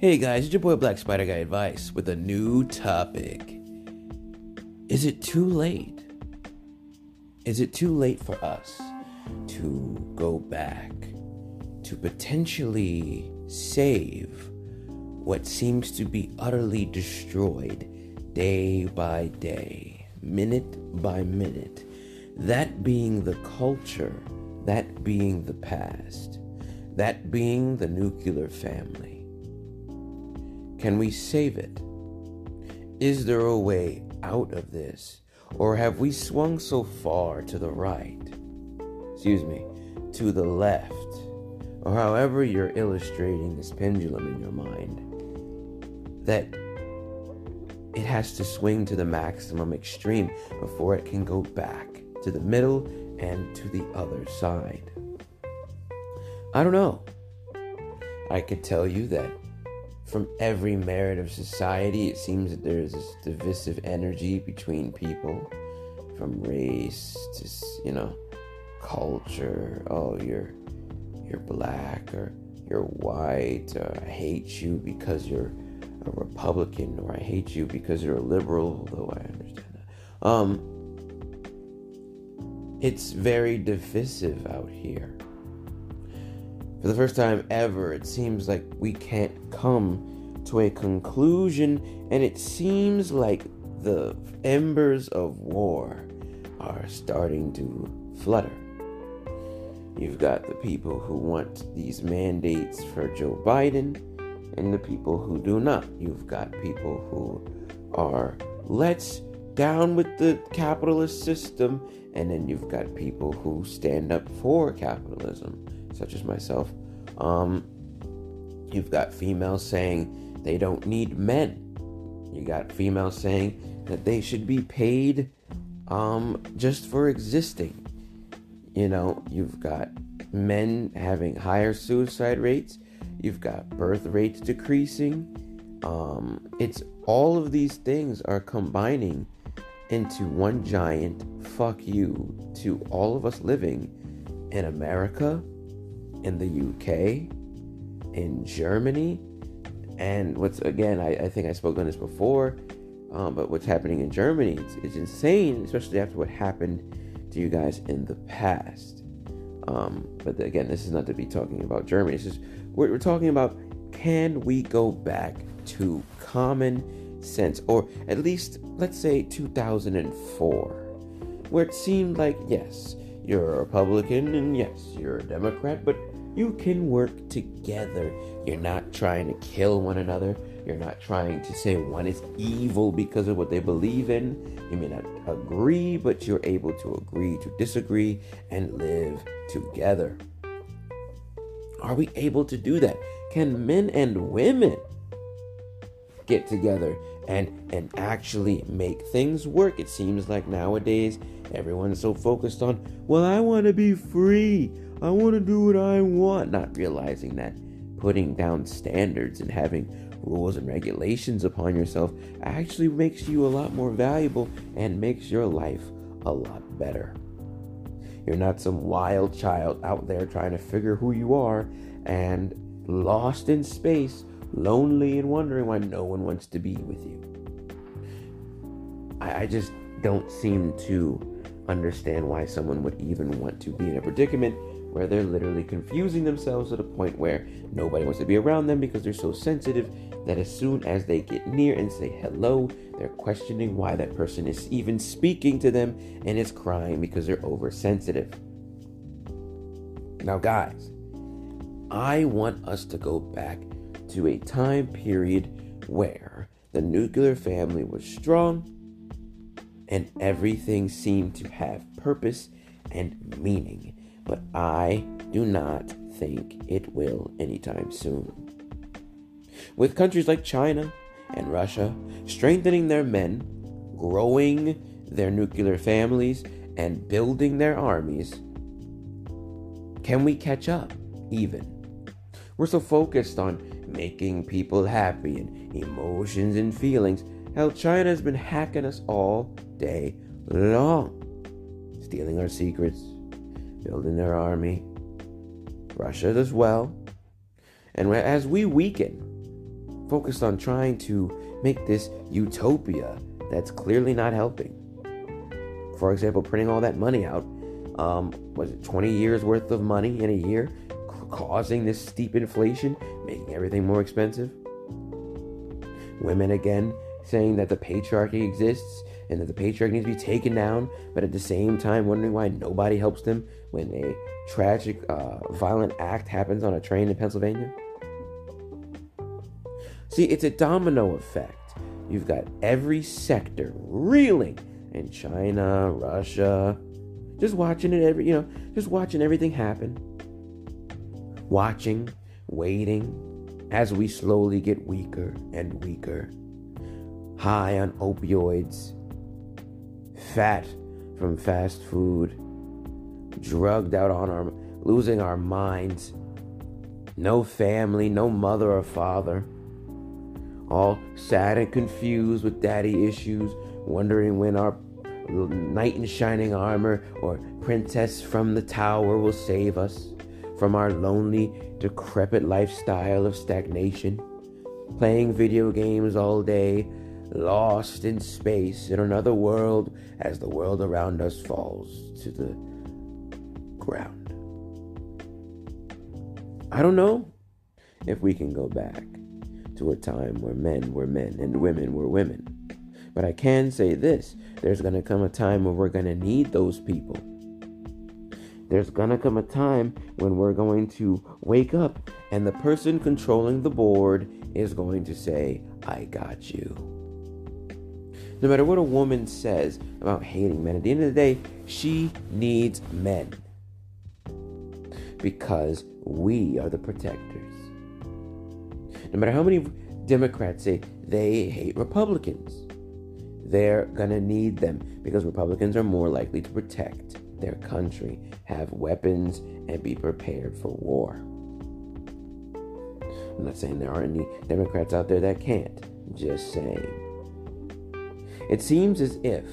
Hey guys, it's your boy Black Spider Guy Advice with a new topic. Is it too late? Is it too late for us to go back to potentially save what seems to be utterly destroyed day by day, minute by minute? That being the culture, that being the past, that being the nuclear family. Can we save it? Is there a way out of this? Or have we swung so far to the right, excuse me, to the left, or however you're illustrating this pendulum in your mind, that it has to swing to the maximum extreme before it can go back to the middle and to the other side? I don't know. I could tell you that from every merit of society, it seems that there's this divisive energy between people, from race to you know, culture. Oh, you're you're black or you're white. Or I hate you because you're a Republican, or I hate you because you're a liberal. Although I understand that. Um, it's very divisive out here. For the first time ever, it seems like we can't come to a conclusion, and it seems like the embers of war are starting to flutter. You've got the people who want these mandates for Joe Biden and the people who do not. You've got people who are let's down with the capitalist system, and then you've got people who stand up for capitalism such as myself, um, you've got females saying they don't need men. You got females saying that they should be paid um, just for existing. You know, you've got men having higher suicide rates. You've got birth rates decreasing. Um, it's all of these things are combining into one giant fuck you to all of us living in America in the UK, in Germany, and what's again, I, I think I spoke on this before, um, but what's happening in Germany, it's, it's, insane, especially after what happened to you guys in the past. Um, but again, this is not to be talking about Germany. It's just we're, we're talking about can we go back to common sense, or at least let's say 2004, where it seemed like yes, you're a Republican and yes, you're a Democrat, but you can work together. You're not trying to kill one another. You're not trying to say one is evil because of what they believe in. You may not agree, but you're able to agree to disagree and live together. Are we able to do that? Can men and women get together and and actually make things work? It seems like nowadays everyone's so focused on, well, I want to be free. I want to do what I want, not realizing that putting down standards and having rules and regulations upon yourself actually makes you a lot more valuable and makes your life a lot better. You're not some wild child out there trying to figure who you are and lost in space, lonely and wondering why no one wants to be with you. I, I just don't seem to understand why someone would even want to be in a predicament where they're literally confusing themselves to the point where nobody wants to be around them because they're so sensitive that as soon as they get near and say hello, they're questioning why that person is even speaking to them and is crying because they're oversensitive. Now, guys, I want us to go back to a time period where the nuclear family was strong and everything seemed to have purpose and meaning but I do not think it will anytime soon. With countries like China and Russia strengthening their men, growing their nuclear families, and building their armies, can we catch up even? We're so focused on making people happy and emotions and feelings. Hell, China has been hacking us all day long, stealing our secrets, building their army, Russia as well. And as we weaken, focused on trying to make this utopia that's clearly not helping. For example, printing all that money out, um, was it 20 years worth of money in a year, causing this steep inflation, making everything more expensive? Women again saying that the patriarchy exists and that the patriarchy needs to be taken down, but at the same time wondering why nobody helps them when a tragic, uh, violent act happens on a train in Pennsylvania. See, it's a domino effect. You've got every sector reeling in China, Russia, just watching it every, you know, just watching everything happen. Watching, waiting as we slowly get weaker and weaker. High on opioids, fat from fast food, drugged out on our losing our minds. No family, no mother or father all sad and confused with daddy issues, wondering when our knight in shining armor or princess from the tower will save us from our lonely, decrepit lifestyle of stagnation, playing video games all day, lost in space in another world as the world around us falls to the ground. I don't know if we can go back to a time where men were men and women were women. But I can say this there's going to come a time when we're going to need those people. There's to come a time when we're going to wake up and the person controlling the board is going to say, I got you. No matter what a woman says about hating men, at the end of the day, she needs men. Because we are the protectors. No matter how many Democrats say they hate Republicans, they're going to need them because Republicans are more likely to protect their country, have weapons, and be prepared for war. I'm not saying there aren't any Democrats out there that can't, just saying. It seems as if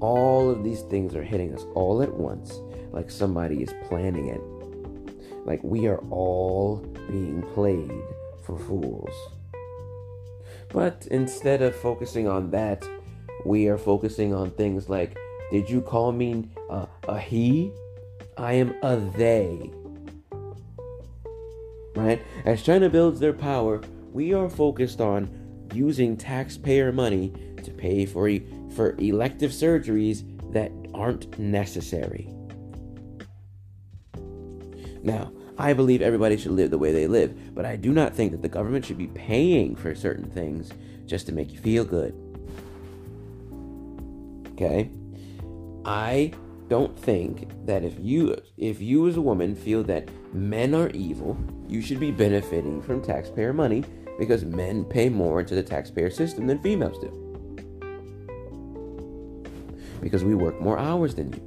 all of these things are hitting us all at once, like somebody is planning it. Like we are all being played for fools. But instead of focusing on that, we are focusing on things like Did you call me uh, a he? I am a they. Right? As China builds their power, we are focused on using taxpayer money to pay for, for elective surgeries that aren't necessary. Now, I believe everybody should live the way they live, but I do not think that the government should be paying for certain things just to make you feel good. Okay? I don't think that if you if you as a woman feel that men are evil, you should be benefiting from taxpayer money because men pay more into the taxpayer system than females do. Because we work more hours than you.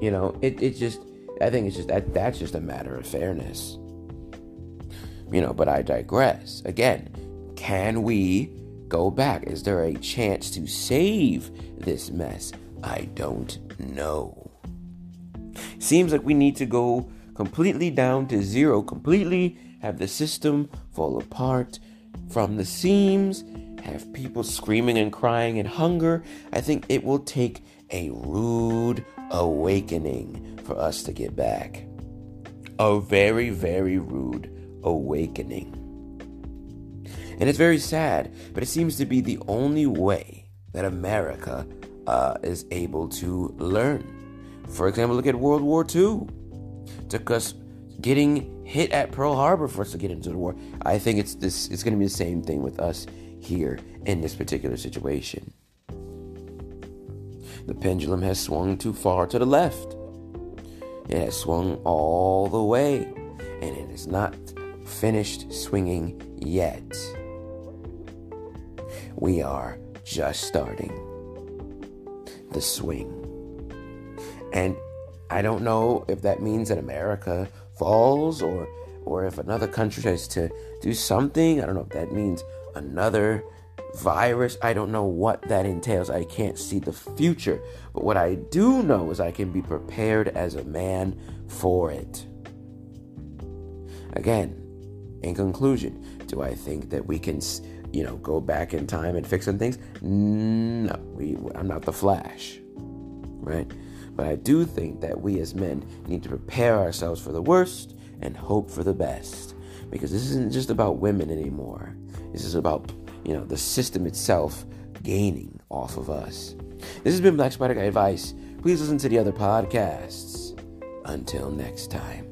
You know, it, it just, I think it's just that that's just a matter of fairness. You know, but I digress. Again, can we go back? Is there a chance to save this mess? I don't know. Seems like we need to go completely down to zero, completely have the system fall apart from the seams, have people screaming and crying and hunger. I think it will take a rude awakening for us to get back. A very, very rude awakening. And it's very sad, but it seems to be the only way that America uh, is able to learn. For example, look at World War II. It took us getting hit at Pearl Harbor for us to get into the war. I think it's this. It's going to be the same thing with us here in this particular situation. The pendulum has swung too far to the left. It has swung all the way, and it is not finished swinging yet. We are just starting the swing. And I don't know if that means that America falls or or if another country tries to do something. I don't know if that means another virus. I don't know what that entails. I can't see the future. But what I do know is I can be prepared as a man for it. Again, In conclusion, do I think that we can, you know, go back in time and fix some things? No, we, I'm not the Flash, right? But I do think that we as men need to prepare ourselves for the worst and hope for the best. Because this isn't just about women anymore. This is about, you know, the system itself gaining off of us. This has been Black Spider Guy Advice. Please listen to the other podcasts. Until next time.